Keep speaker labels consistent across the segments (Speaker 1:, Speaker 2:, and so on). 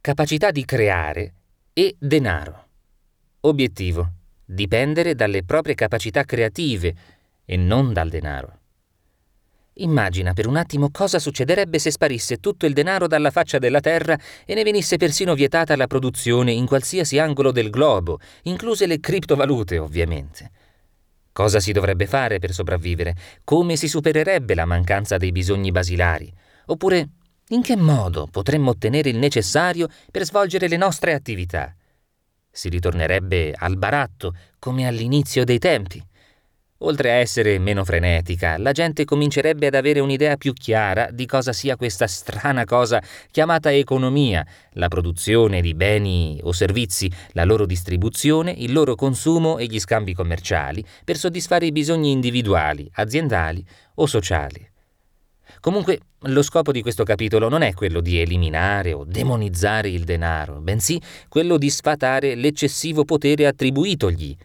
Speaker 1: capacità di creare e denaro. Obiettivo. Dipendere dalle proprie capacità creative e non dal denaro. Immagina per un attimo cosa succederebbe se sparisse tutto il denaro dalla faccia della terra e ne venisse persino vietata la produzione in qualsiasi angolo del globo, incluse le criptovalute ovviamente. Cosa si dovrebbe fare per sopravvivere? Come si supererebbe la mancanza dei bisogni basilari? Oppure in che modo potremmo ottenere il necessario per svolgere le nostre attività? Si ritornerebbe al baratto come all'inizio dei tempi. Oltre a essere meno frenetica, la gente comincerebbe ad avere un'idea più chiara di cosa sia questa strana cosa chiamata economia, la produzione di beni o servizi, la loro distribuzione, il loro consumo e gli scambi commerciali per soddisfare i bisogni individuali, aziendali o sociali. Comunque, lo scopo di questo capitolo non è quello di eliminare o demonizzare il denaro, bensì quello di sfatare l'eccessivo potere attribuitogli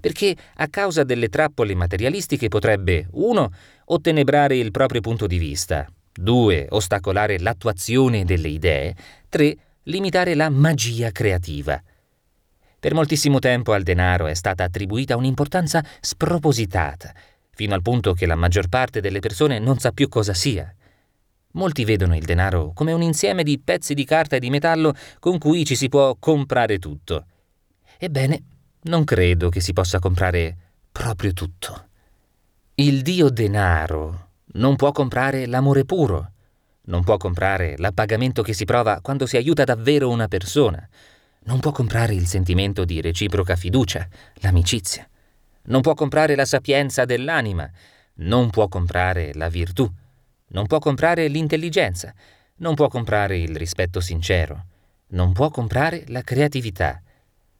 Speaker 1: perché a causa delle trappole materialistiche potrebbe 1. ottenebrare il proprio punto di vista, 2. ostacolare l'attuazione delle idee, 3. limitare la magia creativa. Per moltissimo tempo al denaro è stata attribuita un'importanza spropositata, fino al punto che la maggior parte delle persone non sa più cosa sia. Molti vedono il denaro come un insieme di pezzi di carta e di metallo con cui ci si può comprare tutto. Ebbene, non credo che si possa comprare proprio tutto. Il dio denaro non può comprare l'amore puro, non può comprare l'appagamento che si prova quando si aiuta davvero una persona, non può comprare il sentimento di reciproca fiducia, l'amicizia, non può comprare la sapienza dell'anima, non può comprare la virtù, non può comprare l'intelligenza, non può comprare il rispetto sincero, non può comprare la creatività,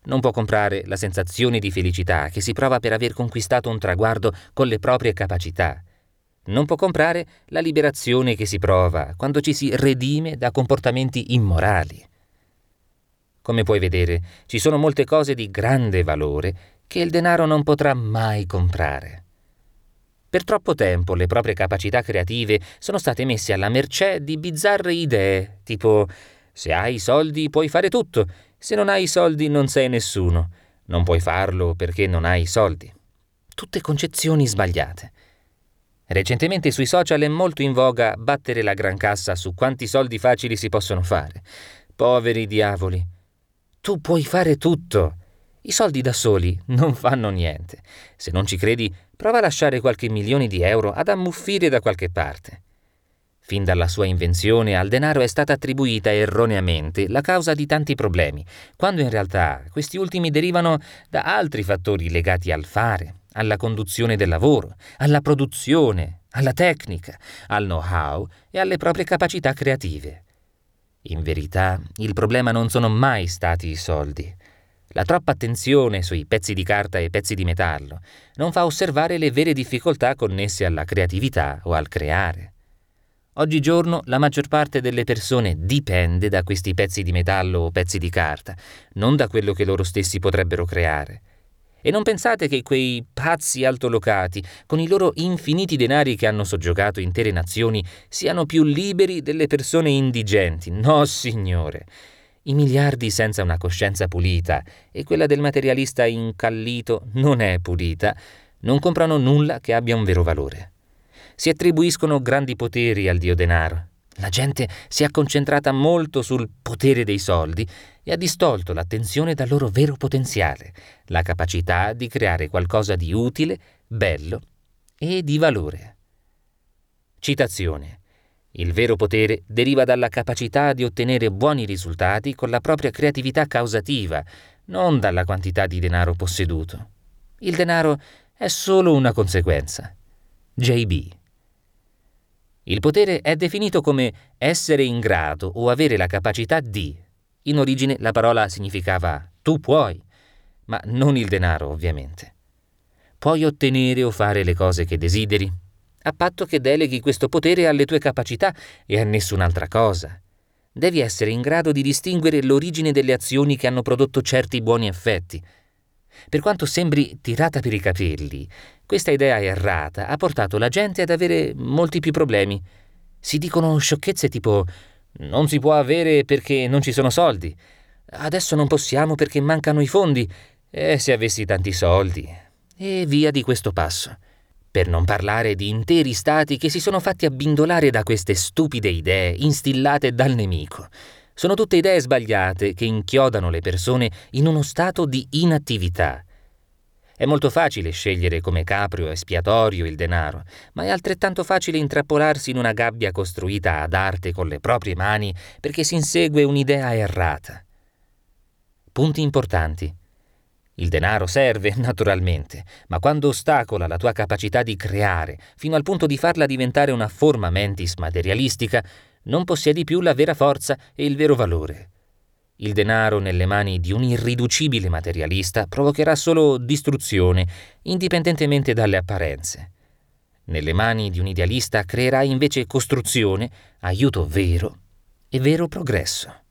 Speaker 1: non può comprare la sensazione di felicità che si prova per aver conquistato un traguardo con le proprie capacità. Non può comprare la liberazione che si prova quando ci si redime da comportamenti immorali. Come puoi vedere, ci sono molte cose di grande valore che il denaro non potrà mai comprare. Per troppo tempo le proprie capacità creative sono state messe alla mercé di bizzarre idee, tipo se hai i soldi puoi fare tutto se non hai i soldi non sei nessuno. Non puoi farlo perché non hai i soldi. Tutte concezioni sbagliate. Recentemente sui social è molto in voga battere la gran cassa su quanti soldi facili si possono fare. Poveri diavoli. Tu puoi fare tutto. I soldi da soli non fanno niente. Se non ci credi, prova a lasciare qualche milione di euro ad ammuffire da qualche parte. Fin dalla sua invenzione al denaro è stata attribuita erroneamente la causa di tanti problemi, quando in realtà questi ultimi derivano da altri fattori legati al fare, alla conduzione del lavoro, alla produzione, alla tecnica, al know-how e alle proprie capacità creative. In verità, il problema non sono mai stati i soldi. La troppa attenzione sui pezzi di carta e pezzi di metallo non fa osservare le vere difficoltà connesse alla creatività o al creare. Oggigiorno la maggior parte delle persone dipende da questi pezzi di metallo o pezzi di carta, non da quello che loro stessi potrebbero creare. E non pensate che quei pazzi altolocati, con i loro infiniti denari che hanno soggiogato intere nazioni, siano più liberi delle persone indigenti. No, signore. I miliardi senza una coscienza pulita e quella del materialista incallito non è pulita, non comprano nulla che abbia un vero valore si attribuiscono grandi poteri al dio denaro. La gente si è concentrata molto sul potere dei soldi e ha distolto l'attenzione dal loro vero potenziale, la capacità di creare qualcosa di utile, bello e di valore. Citazione. Il vero potere deriva dalla capacità di ottenere buoni risultati con la propria creatività causativa, non dalla quantità di denaro posseduto. Il denaro è solo una conseguenza. JB il potere è definito come essere in grado o avere la capacità di. In origine la parola significava tu puoi, ma non il denaro ovviamente. Puoi ottenere o fare le cose che desideri, a patto che deleghi questo potere alle tue capacità e a nessun'altra cosa. Devi essere in grado di distinguere l'origine delle azioni che hanno prodotto certi buoni effetti. Per quanto sembri tirata per i capelli, questa idea errata ha portato la gente ad avere molti più problemi. Si dicono sciocchezze tipo Non si può avere perché non ci sono soldi. Adesso non possiamo perché mancano i fondi. E se avessi tanti soldi. E via di questo passo. Per non parlare di interi stati che si sono fatti abbindolare da queste stupide idee instillate dal nemico. Sono tutte idee sbagliate che inchiodano le persone in uno stato di inattività. È molto facile scegliere come caprio espiatorio il denaro, ma è altrettanto facile intrappolarsi in una gabbia costruita ad arte con le proprie mani perché si insegue un'idea errata. Punti importanti. Il denaro serve, naturalmente, ma quando ostacola la tua capacità di creare, fino al punto di farla diventare una forma mentis materialistica, non possiedi più la vera forza e il vero valore. Il denaro nelle mani di un irriducibile materialista provocherà solo distruzione, indipendentemente dalle apparenze. Nelle mani di un idealista creerà invece costruzione, aiuto vero e vero progresso.